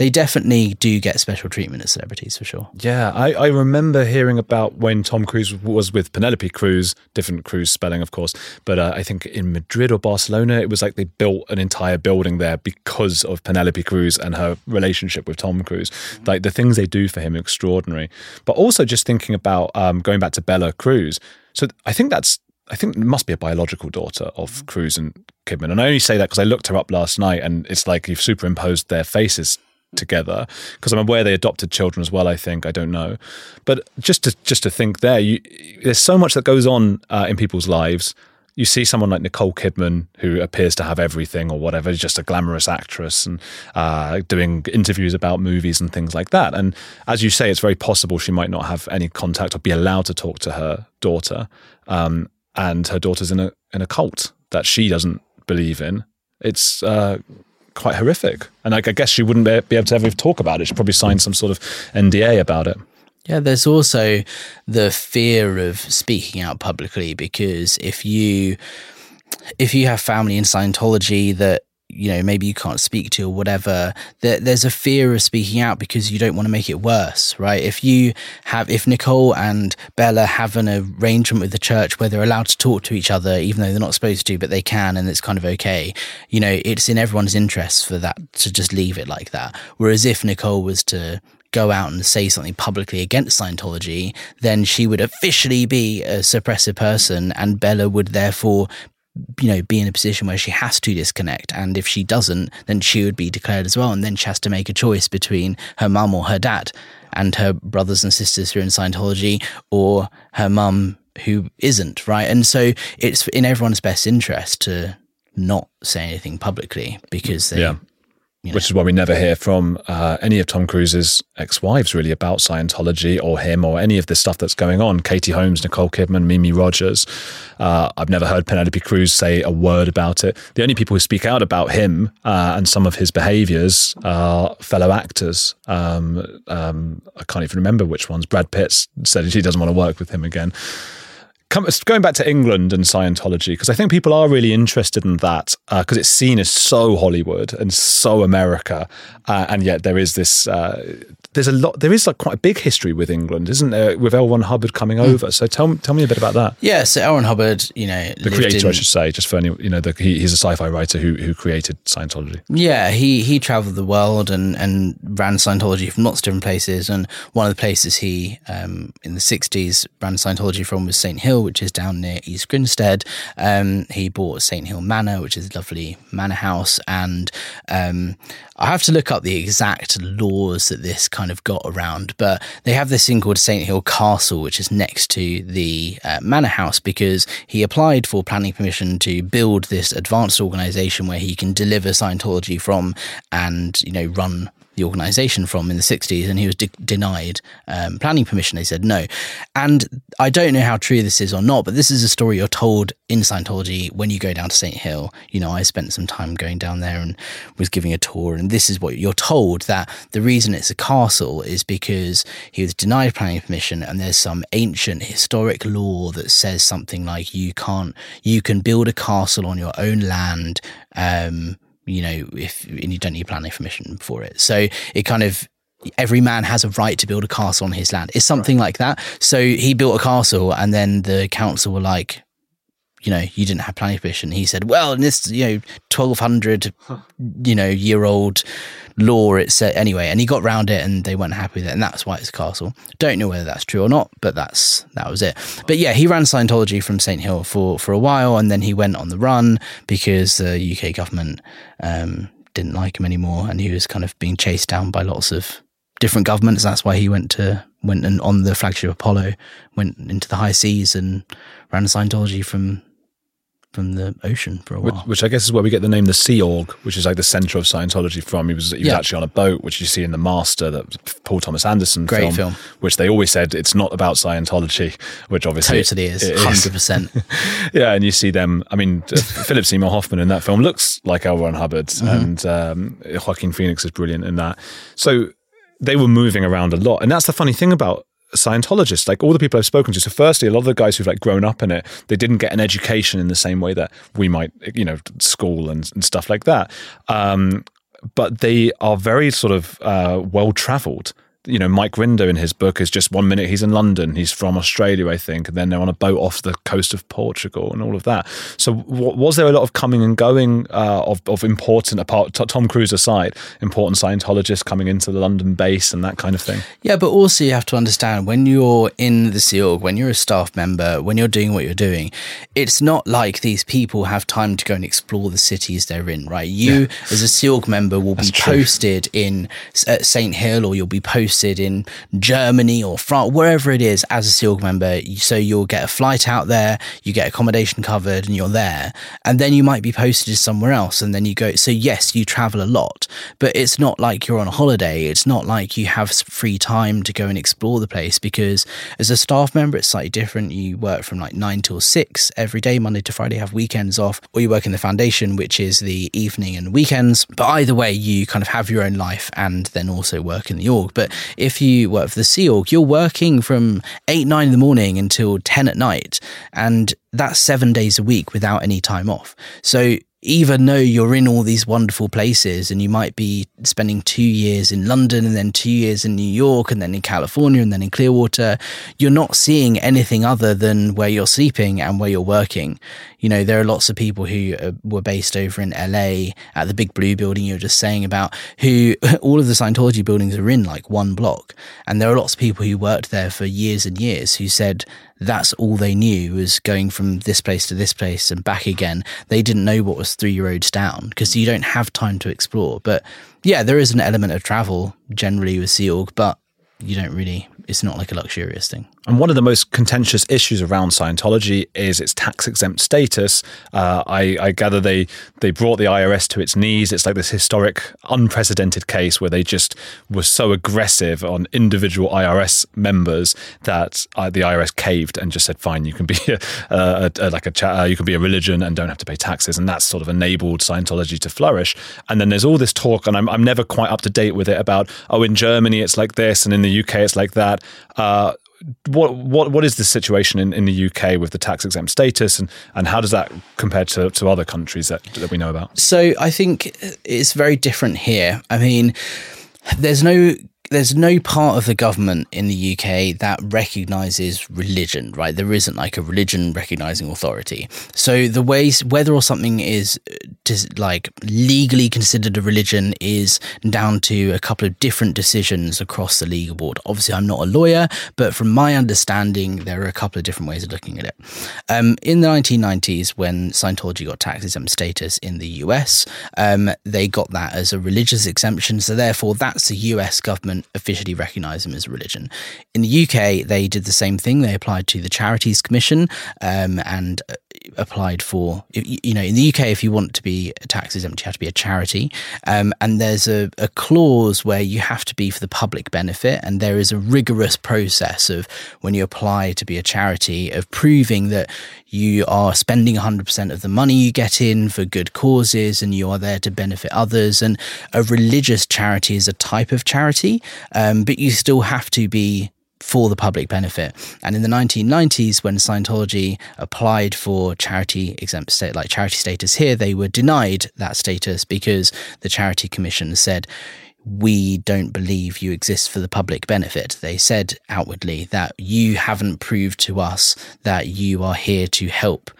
they definitely do get special treatment as celebrities for sure. Yeah, I, I remember hearing about when Tom Cruise was with Penelope Cruz, different Cruz spelling, of course, but uh, I think in Madrid or Barcelona, it was like they built an entire building there because of Penelope Cruz and her relationship with Tom Cruise. Like the things they do for him extraordinary. But also just thinking about um, going back to Bella Cruise. So I think that's I think must be a biological daughter of Cruise and Kidman. And I only say that because I looked her up last night and it's like you've superimposed their faces together because I'm aware they adopted children as well. I think I don't know, but just to just to think there, you, there's so much that goes on uh, in people's lives. You see someone like Nicole Kidman, who appears to have everything or whatever, just a glamorous actress and uh, doing interviews about movies and things like that. And as you say, it's very possible she might not have any contact or be allowed to talk to her daughter. Um, and her daughter's in a in a cult that she doesn't believe in. It's uh, quite horrific. And I guess she wouldn't be able to ever talk about it. She'd probably sign some sort of NDA about it. Yeah, there's also the fear of speaking out publicly because if you if you have family in Scientology that you know maybe you can't speak to or whatever there, there's a fear of speaking out because you don't want to make it worse right? If you have if nicole and bella have an arrangement with the church where they're allowed to talk to each other even though they're not supposed to but they can and it's kind of okay you know it's in everyone's interest for that to just leave it like that. Whereas if nicole was to go out and say something publicly against Scientology, then she would officially be a suppressive person, and Bella would therefore you know, be in a position where she has to disconnect. And if she doesn't, then she would be declared as well. And then she has to make a choice between her mum or her dad and her brothers and sisters who are in Scientology or her mum who isn't, right? And so it's in everyone's best interest to not say anything publicly because they, yeah. Which is why we never hear from uh, any of Tom Cruise's ex-wives really about Scientology or him or any of this stuff that's going on. Katie Holmes, Nicole Kidman, Mimi Rogers. Uh, I've never heard Penelope Cruz say a word about it. The only people who speak out about him uh, and some of his behaviours are fellow actors. Um, um, I can't even remember which ones. Brad Pitt said he doesn't want to work with him again going back to England and Scientology, because I think people are really interested in that because uh, it's seen as so Hollywood and so America, uh, and yet there is this uh, there's a lot. There is like quite a big history with England, isn't there? With L. Ron Hubbard coming mm. over. So tell tell me a bit about that. Yeah, so L. Ron Hubbard, you know, the creator, in, I should say, just for any, you know, the, he, he's a sci-fi writer who who created Scientology. Yeah, he he travelled the world and and ran Scientology from lots of different places. And one of the places he um, in the '60s ran Scientology from was Saint Hill, which is down near East Grinstead. Um, he bought Saint Hill Manor, which is a lovely manor house, and um, I have to look up the exact laws that this kind of got around, but they have this thing called St. Hill Castle, which is next to the uh, manor house because he applied for planning permission to build this advanced organization where he can deliver Scientology from and, you know, run the organization from in the 60s and he was de- denied um, planning permission. They said no. And I don't know how true this is or not, but this is a story you're told in Scientology when you go down to St. Hill. You know, I spent some time going down there and was giving a tour, and this is what you're told that the reason it's a castle is because he was denied planning permission and there's some ancient historic law that says something like you can't, you can build a castle on your own land. Um, you know, if and you don't need planning permission for it. So it kind of every man has a right to build a castle on his land. It's something right. like that. So he built a castle, and then the council were like, you know, you didn't have planning permission. He said, well, in this, you know, 1200, you know, year old law, it said anyway, and he got round it and they weren't happy with it. And that's why it's a castle. Don't know whether that's true or not, but that's, that was it. But yeah, he ran Scientology from St. Hill for, for a while and then he went on the run because the UK government, um, didn't like him anymore and he was kind of being chased down by lots of different governments. That's why he went to went and on the flagship Apollo, went into the high seas and ran Scientology from from the ocean for a while. which I guess is where we get the name the Sea Org, which is like the center of Scientology from. He was he was Yeah. actually on a boat, which you see in the Master, that Paul Thomas Anderson Great film. which they always said it's not about Scientology, which obviously Totally is, it hundred percent. [laughs] yeah, and you see them. I mean, uh, Philip Seymour Hoffman in that film looks like L. Ron Hubbard, Mm-hmm. and um, Joaquin Phoenix is brilliant in that. So they were moving around a lot, and that's the funny thing about Scientologists. Like all the people I've spoken to. So, firstly, a lot of the guys who've like grown up in it, they didn't get an education in the same way that we might, you know, school and, and stuff like that. Um, but they are very sort of uh, well traveled. You know, Mike Rinder in his book is just one minute he's in London, he's from Australia, I think, and then they're on a boat off the coast of Portugal and all of that. So, w- was there a lot of coming and going uh, of, of important, apart t- Tom Cruise aside, important Scientologists coming into the London base and that kind of thing? Yeah, but also you have to understand when you're in the Sea Org, when you're a staff member, when you're doing what you're doing, it's not like these people have time to go and explore the cities they're in, right? You, as a Sea Org member, will be true. posted in at St. Hill or you'll be posted in Germany or France, wherever it is as a Sea Org member. So you'll get a flight out there, you get accommodation covered, and you're there. And then you might be posted somewhere else, and then you go. So, yes, you travel a lot, but it's not like you're on a holiday. It's not like you have free time to go and explore the place because as a staff member, it's slightly different. You work from like nine till six every day, Monday to Friday, have weekends off, or you work in the foundation, which is the evening and weekends. But either way, you kind of have your own life and then also work in the org. But if you work for the Sea Org, you're working from eight, nine in the morning until 10 at night. And that's seven days a week without any time off. So even though you're in all these wonderful places and you might be spending two years in London and then two years in New York and then in California and then in Clearwater, you're not seeing anything other than where you're sleeping and where you're working. You know, there are lots of people who uh, were based over in LA at the Big Blue building you were just saying about, who [laughs] all of the Scientology buildings are in like one block. And there are lots of people who worked there for years and years who said, that's all they knew was going from this place to this place and back again. They didn't know what was three roads down because you don't have time to explore. But yeah, there is an element of travel generally with Sea Org, but you don't really, it's not like a luxurious thing. And one of the most contentious issues around Scientology is its tax exempt status. Uh, I, I gather they they brought the IRS to its knees. It's like this historic, unprecedented case where they just were so aggressive on individual IRS members that uh, the IRS caved and just said, "Fine, you can be a, a, a, like a cha- uh, you can be a religion and don't have to pay taxes." And that's sort of enabled Scientology to flourish. And then there's all this talk, and I'm I'm never quite up to date with it about oh, in Germany it's like this, and in the UK it's like that. Uh, what what what is the situation in, in the UK with the tax exempt status and, and how does that compare to, to other countries that, that we know about? So I think it's very different here. I mean, there's no there's no part of the government in the UK that recognizes religion, right? There isn't like a religion recognizing authority. So the ways whether or something is uh, like legally considered a religion is down to a couple of different decisions across the legal board. Obviously, I'm not a lawyer, but from my understanding, there are a couple of different ways of looking at it. Um, in the 1990s, when Scientology got tax exempt status in the US, um, they got that as a religious exemption. So therefore, that's the US government officially recognise them as a religion. In the UK, they did the same thing. They applied to the Charities Commission um, and applied for, you know, in the UK, if you want to be a tax exempt, you have to be a charity. Um, and there's a, a clause where you have to be for the public benefit. And there is a rigorous process of when you apply to be a charity of proving that you are spending 100% of the money you get in for good causes and you are there to benefit others. And a religious charity is a type of charity, um, but you still have to be for the public benefit. And in the 1990s, when Scientology applied for charity exempt state, like charity status here, they were denied that status because the Charity Commission said, we don't believe you exist for the public benefit. They said outwardly that you haven't proved to us that you are here to help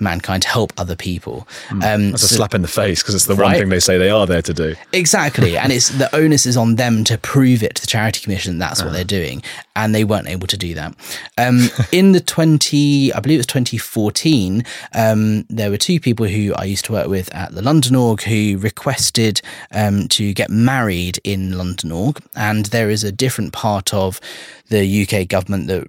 mankind to help other people. Um, Hmm. That's a so- slap in the face because it's the one thing they say they are there to do. Exactly. And it's the onus is on them to prove it to the charity commission that's what they're doing. And they weren't able to do that. Um, [laughs] in the 20, I believe it was 2014, um, there were two people who I used to work with at the London Org who requested um, to get married in London Org. And there is a different part of the UK government that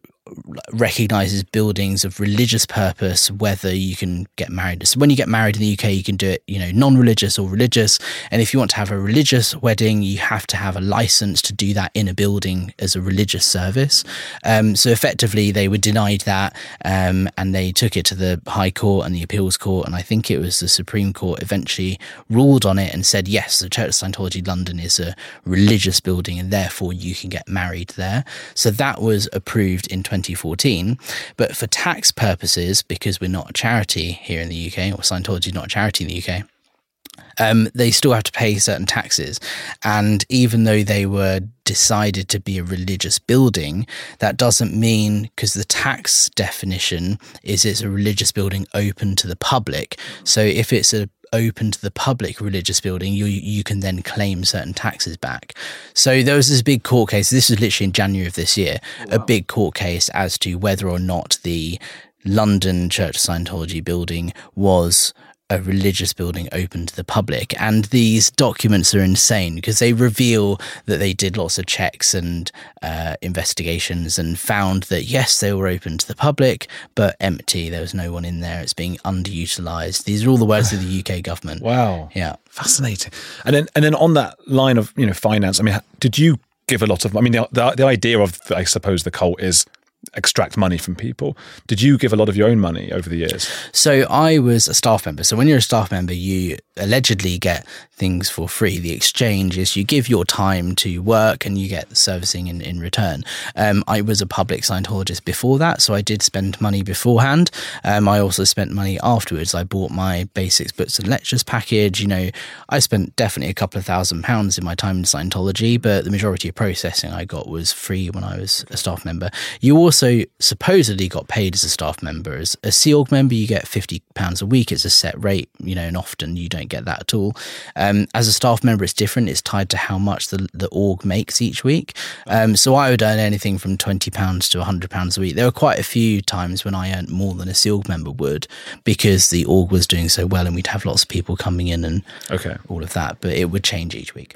recognizes buildings of religious purpose whether you can get married. So when you get married in the UK you can do it you know non-religious or religious. And if you want to have a religious wedding you have to have a license to do that in a building as a religious service. Um, so effectively they were denied that um, and they took it to the High Court and the Appeals Court and I think it was the Supreme Court eventually ruled on it and said yes the Church of Scientology London is a religious building and therefore you can get married there. So that was approved in 2014. But for tax purposes, because we're not a charity here in the UK, or Scientology is not a charity in the UK, um, they still have to pay certain taxes. And even though they were decided to be a religious building, that doesn't mean because the tax definition is it's a religious building open to the public. So if it's a open to the public religious building, you you can then claim certain taxes back. So there was this big court case. This was literally in January of this year, a big court case as to whether or not the London Church of Scientology building was a religious building open to the public. And these documents are insane because they reveal that they did lots of checks and uh, investigations and found that, yes, they were open to the public, but empty. There was no one in there. It's being underutilized. These are all the words of the UK government. [sighs] Wow. Yeah. Fascinating. And then, and then on that line of you know finance, I mean, did you give a lot of? I mean, the the, the idea of I suppose the cult is extract money from people. Did you give a lot of your own money over the years? So I was a staff member. So when you're a staff member, you allegedly get things for free. The exchange is you give your time to work and you get servicing in, in return. Um, I was a public Scientologist before that, so I did spend money beforehand. Um, I also spent money afterwards. I bought my basics, books and lectures package. You know, I spent definitely a couple of thousand pounds in my time in Scientology, but the majority of processing I got was free when I was a staff member. You also supposedly got paid as a staff member. As a Sea Org member, you get fifty pounds a week. It's a set rate, you know, and often you don't get that at all. Um, as a staff member, it's different. It's tied to how much the the org makes each week. Um, so I would earn anything from twenty pounds to hundred pounds a week. There were quite a few times when I earned more than a Sea Org member would because the org was doing so well, and we'd have lots of people coming in and Okay. all of that. But it would change each week.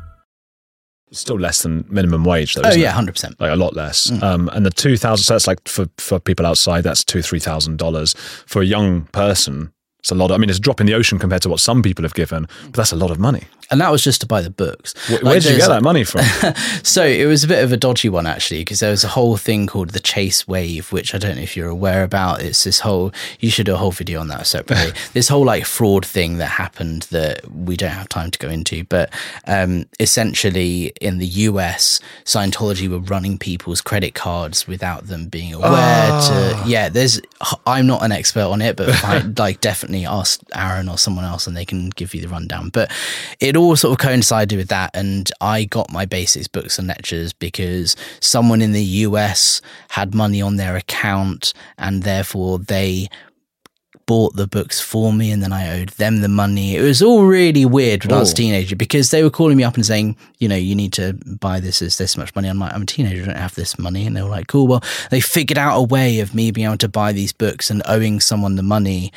Still less than minimum wage, though. Oh yeah, hundred percent. like a lot less. Um, and the two thousand, so that's like for for people outside, that's two three thousand dollars for a young person. It's a lot. Of, I mean, it's a drop in the ocean compared to what some people have given, but that's a lot of money. And that was just to buy the books. Where, Like, where did you get that money from? [laughs] So it was a bit of a dodgy one actually, because there was a whole thing called the Chase Wave, which I don't know if you're aware about. It's this whole you should do a whole video on that separately. [laughs] this whole like fraud thing that happened that we don't have time to go into, but um, essentially in the US, Scientology were running people's credit cards without them being aware. To yeah, there's I'm not an expert on it, but I, [laughs] like definitely ask Aaron or someone else, and they can give you the rundown. But it all sort of coincided with that, and I got my basics books and lectures because someone in the US had money on their account, and therefore they bought the books for me and then I owed them the money. It was all really weird when I was a Oh. teenager because they were calling me up and saying, you know, you need to buy this as this much money. I'm like, I'm a teenager, I don't have this money. And they were like, cool. Well, they figured out a way of me being able to buy these books and owing someone the money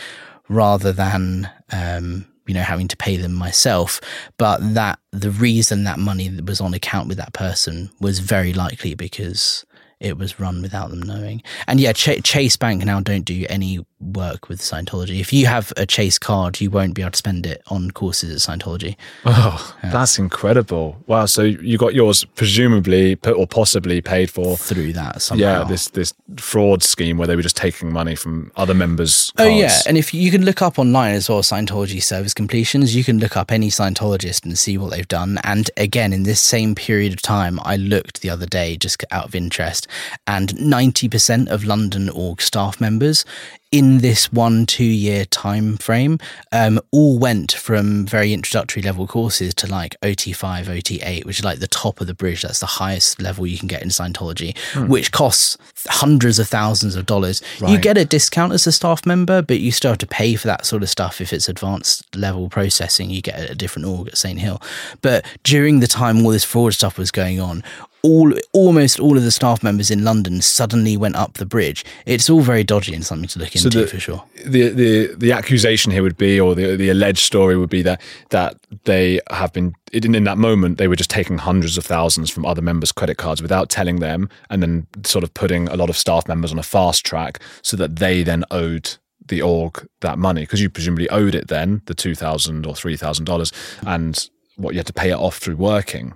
rather than, um, you know, having to pay them myself. But that the reason that money was on account with that person was very likely because it was run without them knowing. And yeah, Ch- Chase Bank now don't do any work with Scientology. If you have a Chase card, you won't be able to spend it on courses at Scientology. Oh, that's incredible! Wow. So you got yours presumably p- or possibly paid for through that somehow. Yeah, this this fraud scheme where they were just taking money from other members. Oh yeah, and if you can look up online as well, Scientology service completions, you can look up any Scientologist and see what they've done. And again, in this same period of time, I looked the other day just out of interest, and ninety percent of London org staff members in this one two year time frame um, all went from very introductory level courses to like ot5 ot8 which is like the top of the bridge. That's the highest level you can get in scientology Hmm. which costs hundreds of thousands of dollars. You get a discount as a staff member but you still have to pay for that sort of stuff if it's advanced level processing. You get a different org at st hill. But during the time all this fraud stuff was going on all almost all of the staff members in London suddenly went up the bridge. It's all very dodgy and something to look into the, for sure. The, the the accusation here would be, or the the alleged story would be that that they have been in, in that moment they were just taking hundreds of thousands from other members' credit cards without telling them, and then sort of putting a lot of staff members on a fast track so that they then owed the org that money because you presumably owed it then the two thousand or three thousand dollars, and what you had to pay it off through working.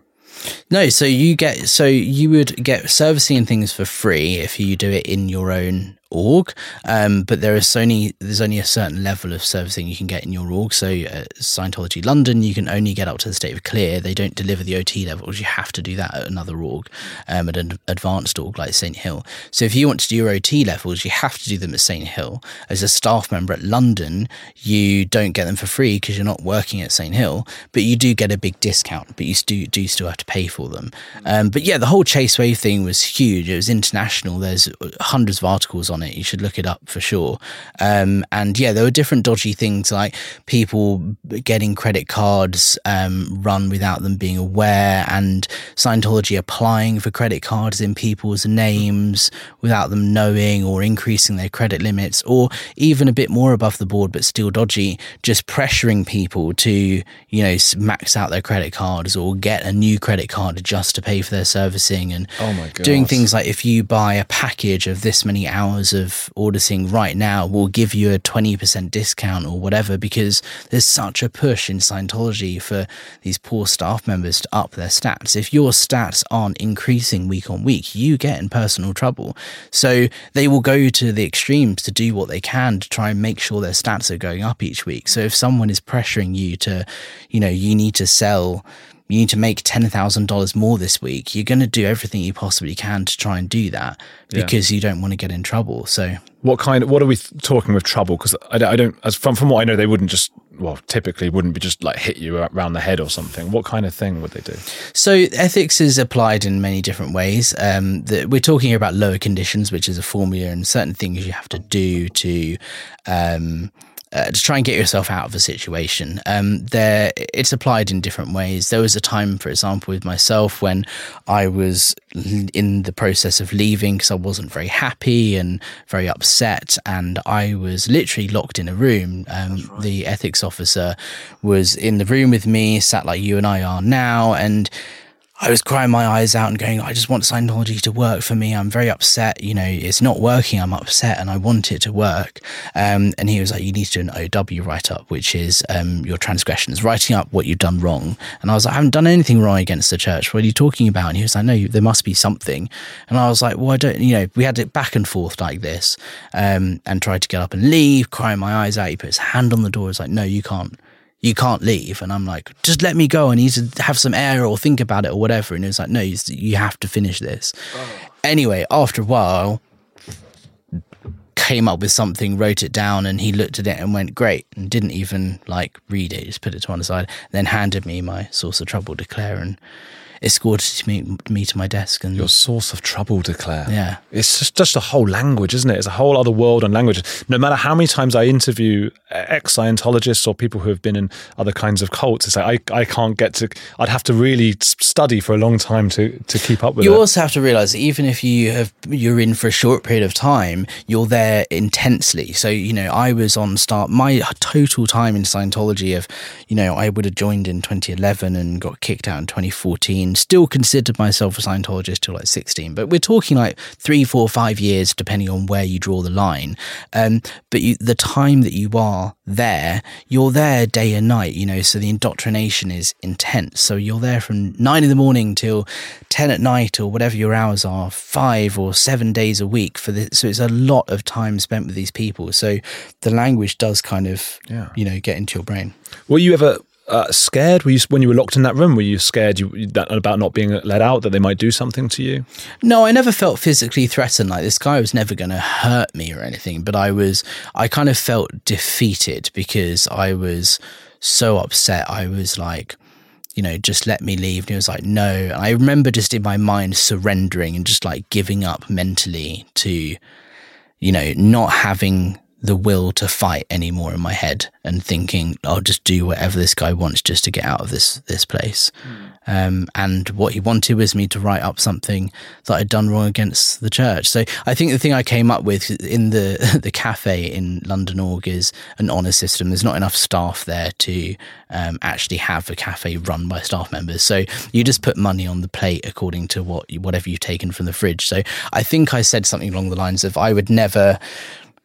No, so you get so you would get servicing and things for free if you do it in your own org. Um, but there is only there's only a certain level of servicing you can get in your org. So uh, Scientology London, you can only get up to the state of clear. They don't deliver the OT levels. You have to do that at another org, um, at an advanced org like St Hill. So if you want to do your OT levels, you have to do them at St Hill. As a staff member at London, you don't get them for free because you're not working at St Hill, but you do get a big discount. But you do do still have to pay for them. Um, but yeah, the whole Chase Wave thing was huge. It was international. There's hundreds of articles on it. You should look it up for sure. Um, and yeah, there were different dodgy things like people getting credit cards um, run without them being aware, and Scientology applying for credit cards in people's names without them knowing, or increasing their credit limits, or even a bit more above the board but still dodgy, just pressuring people to you know max out their credit cards or get a new credit card just to pay for their servicing and Oh my doing things like if you buy a package of this many hours of auditing right now, we'll give you a 20% discount or whatever because there's such a push in Scientology for these poor staff members to up their stats. If your stats aren't increasing week on week, you get in personal trouble. So they will go to the extremes to do what they can to try and make sure their stats are going up each week. So if someone is pressuring you to, you know, you need to sell you need to make $10,000 more this week, you're going to do everything you possibly can to try and do that Yeah. because you don't want to get in trouble. So, What kind? What are we th- talking with trouble? Because I, don't- I don't, as from from what I know, they wouldn't just well, typically wouldn't be just like hit you around the head or something. What kind of thing would they do? so ethics is applied in many different ways. Um, the, we're talking about lower conditions, which is a formula and certain things you have to do to, um, uh, to try and get yourself out of a situation. Um, there, it's applied in different ways. There was a time, for example, with myself when I was in the process of leaving because I wasn't very happy and very upset, and I was literally locked in a room. Um, The ethics officer was in the room with me, sat like you and I are now, and I was crying my eyes out and going, I just want Scientology to work for me. I'm very upset. You know, it's not working. I'm upset and I want it to work. Um, and he was like, You need to do an OW write up, which is um, your transgressions, writing up what you've done wrong. And I was like, I haven't done anything wrong against the church. What are you talking about? And he was like, No, there must be something. And I was like, Well, I don't, you know, we had it back and forth like this um, and tried to get up and leave, crying my eyes out. He put his hand on the door. He was like, No, you can't you can't leave. And I'm like, just let me go. I need to have some air or think about it or whatever. And he was like, no, you, you have to finish this. Oh. Anyway, after a while, came up with something, wrote it down, and he looked at it and went, great, and didn't even like read it, just put it to one side, then handed me my source of trouble declare and escorted me, me to my desk. And Your source of trouble, declare. Yeah. It's just, just a whole language, isn't it? It's a whole other world and language. No matter how many times I interview ex Scientologists or people who have been in other kinds of cults, it's like I, I can't get to, I'd have to really study for a long time to, to keep up with you it. also have to realize that even if you have you're in for a short period of time you're there intensely so you know i was on start my total time in scientology of you know i would have joined in 2011 and got kicked out in 2014 15, still considered myself a Scientologist till like 16, but we're talking like three, four, five years, depending on where you draw the line. Um, but you, the time that you are there, you're there day and night, you know, so the indoctrination is intense. So you're there from nine in the morning till 10 at night or whatever your hours are, five or seven days a week for this. So it's a lot of time spent with these people. So the language does kind of, Yeah. you know, get into your brain. Were you ever uh, scared? Were you when you were locked in that room? Were you scared you, that, about not being let out? That they might do something to you? No, I never felt physically threatened. Like this guy was never going to hurt me or anything, but I was, I kind of felt defeated because I was so upset. I was like, you know, just let me leave. And he was like, no. And I remember just in my mind surrendering and just like giving up mentally to, you know, not having the will to fight anymore in my head and thinking I'll just do whatever this guy wants just to get out of this this place. Um, and what he wanted was me to write up something that I'd done wrong against the church. So I think the thing I came up with in the [laughs] the cafe in London Org is an honour system. There's not enough staff there to um, actually have a cafe run by staff members. So you just put money on the plate according to what whatever you've taken from the fridge. So I think I said something along the lines of I would never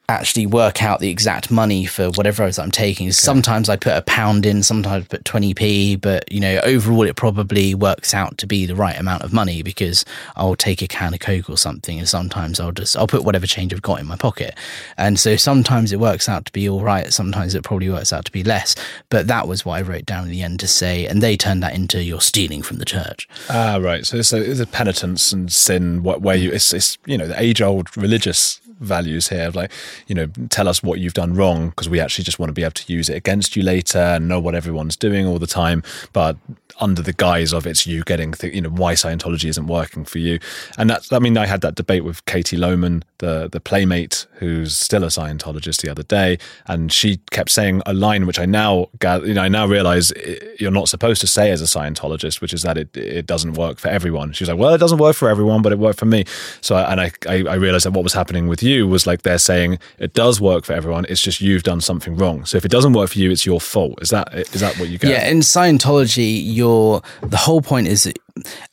actually work out the exact money for whatever it is I'm taking. Sometimes I put a pound in, sometimes I put 20p, but you know, overall it probably works out to be the right amount of money because I'll take a can of Coke or something and sometimes I'll just I'll put whatever change I've got in my pocket. And so sometimes it works out to be all right, sometimes it probably works out to be less. But that was what I wrote down in the end to say and they turned that into you're stealing from the church. Ah, right. So it's a, it's a penitence and sin where you it's, it's you know the age old religious values here of like you know tell us what you've done wrong because we actually just want to be able to use it against you later and know what everyone's doing all the time. But under the guise of it's you getting th- you know why Scientology isn't working for you. And that's I mean I had that debate with Katie Lohmann the the playmate who's still a Scientologist the other day. And she kept saying a line which I now gather, you know I now realize you're not supposed to say as a Scientologist which is that it it doesn't work for everyone. She was like well it doesn't work for everyone but it worked for me. So and I, I I realized that what was happening with you was like they're saying it does work for everyone it's just you've done something wrong so if it doesn't work for you it's your fault is that is that what you get Yeah, in Scientology, you're the whole point is,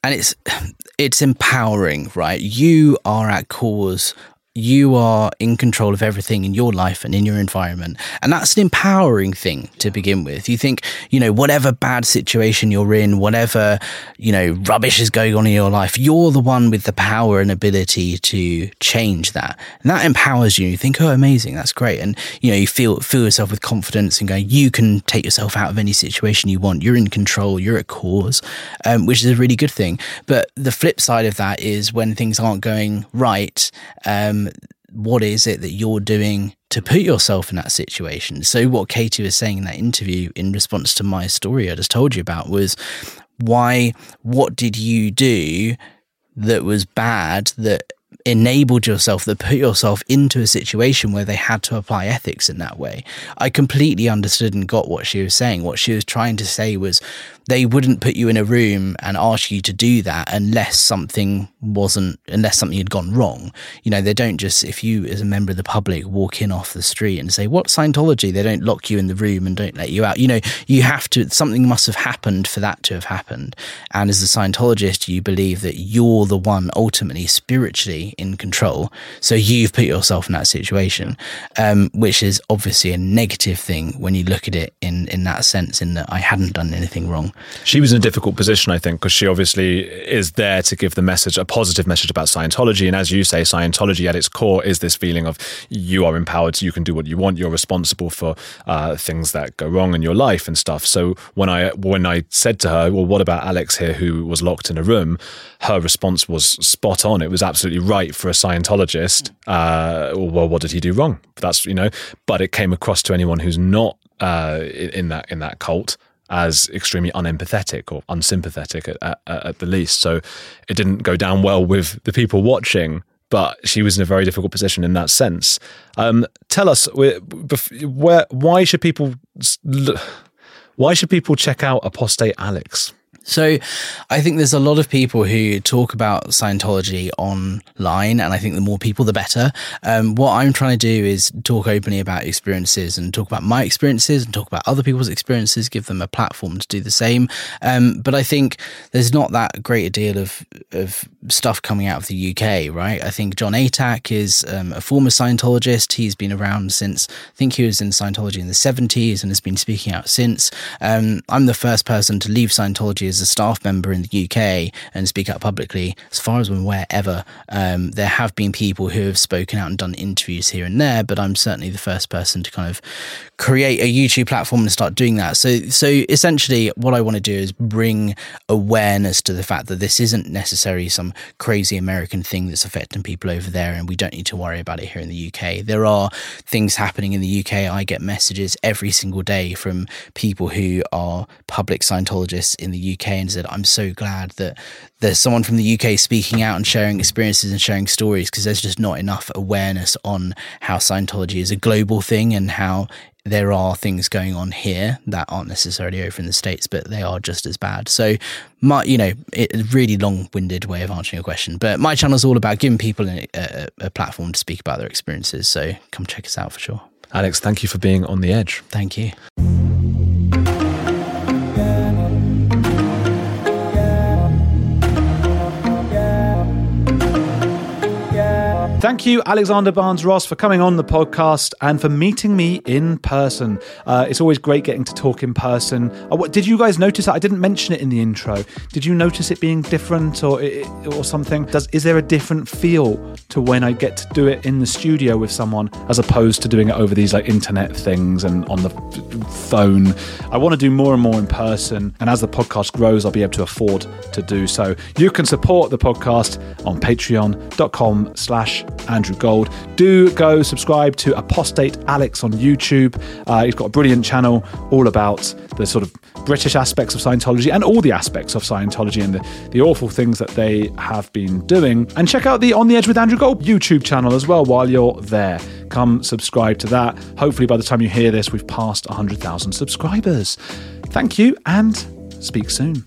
and it's [sighs] it's empowering, right? You are at cause. You are in control of everything in your life and in your environment. And that's an empowering thing to begin with. You think, you know, whatever bad situation you're in, whatever, you know, rubbish is going on in your life, you're the one with the power and ability to change that. And that empowers you. You think, oh, amazing, that's great. And, you know, you feel, feel yourself with confidence and going, you can take yourself out of any situation you want. You're in control, you're at cause, um, which is a really good thing. But the flip side of that is when things aren't going right, um, Um, what is it that you're doing to put yourself in that situation? So, what Katie was saying in that interview in response to my story I just told you about was why, what did you do that was bad that enabled yourself, that put yourself into a situation where they had to apply ethics in that way? I completely understood and got what she was saying. What she was trying to say was they wouldn't put you in a room and ask you to do that unless something wasn't unless something had gone wrong. You know they don't just if you as a member of the public walk in off the street and say what scientology? They don't lock you in the room and don't let you out. You know you have to something must have happened for that to have happened. And as a scientologist you believe that you're the one ultimately spiritually in control. So you've put yourself in that situation um, which is obviously a negative thing when you look at it in in that sense in that i hadn't done anything wrong she was in a difficult position, I think, because she obviously is there to give the message, a positive message about Scientology. And as you say, Scientology at its core is this feeling of you are empowered, you can do what you want, you're responsible for uh, things that go wrong in your life and stuff. So when I when I said to her, "Well, what about Alex here, who was locked in a room?" her response was spot on. It was absolutely right for a Scientologist. Uh, well, what did he do wrong? That's you know, but it came across to anyone who's not uh, in that in that cult as extremely unempathetic or unsympathetic at, at, at the least. So it didn't go down well with the people watching. But she was in a very difficult position in that sense. Um, tell us, where, where, why should people, why should people check out Apostate Alex? So, I think there's a lot of people who talk about Scientology online, and I think the more people, the better. Um, what I'm trying to do is talk openly about experiences and talk about my experiences and talk about other people's experiences, give them a platform to do the same. Um, but I think there's not that great a deal of of stuff coming out of the UK, right? I think Jon Atack is um, a former Scientologist. He's been around since I think he was in Scientology in the 70s and has been speaking out since. Um, I'm the first person to leave Scientology as a staff member in the UK and speak out publicly. As far as I'm aware, ever. Um, there have been people who have spoken out and done interviews here and there, but I'm certainly the first person to kind of create a YouTube platform and start doing that. So, so essentially, what I want to do is bring awareness to the fact that this isn't necessarily some crazy American thing that's affecting people over there, and we don't need to worry about it here in the UK. There are things happening in the UK. I get messages every single day from people who are public Scientologists in the UK and said, I'm so glad that there's someone from the UK speaking out and sharing experiences and sharing stories because there's just not enough awareness on how Scientology is a global thing and how there are things going on here that aren't necessarily over in the states, but they are just as bad. So, my you know, it, a really long-winded way of answering your question, but my channel is all about giving people a, a, a platform to speak about their experiences. So, come check us out for sure. Alex, thank you for being on the edge. Thank you. Thank you, Alexander Barnes Ross, for coming on the podcast and for meeting me in person. Uh, it's always great getting to talk in person. Uh, what, did you guys notice that? I didn't mention it in the intro. Did you notice it being different or or something? Does is there a different feel to when I get to do it in the studio with someone as opposed to doing it over these like internet things and on the phone? I want to do more and more in person, and as the podcast grows, I'll be able to afford to do so. You can support the podcast on Patreon.com/slash Andrew Gold. Do go subscribe to Apostate Alex on YouTube. Uh, he's got a brilliant channel all about the sort of British aspects of Scientology and all the aspects of Scientology and the, the awful things that they have been doing. And check out the On the Edge with Andrew Gold YouTube channel as well while you're there. Come subscribe to that. Hopefully, by the time you hear this, we've passed 100,000 subscribers. Thank you and speak soon.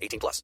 18 plus.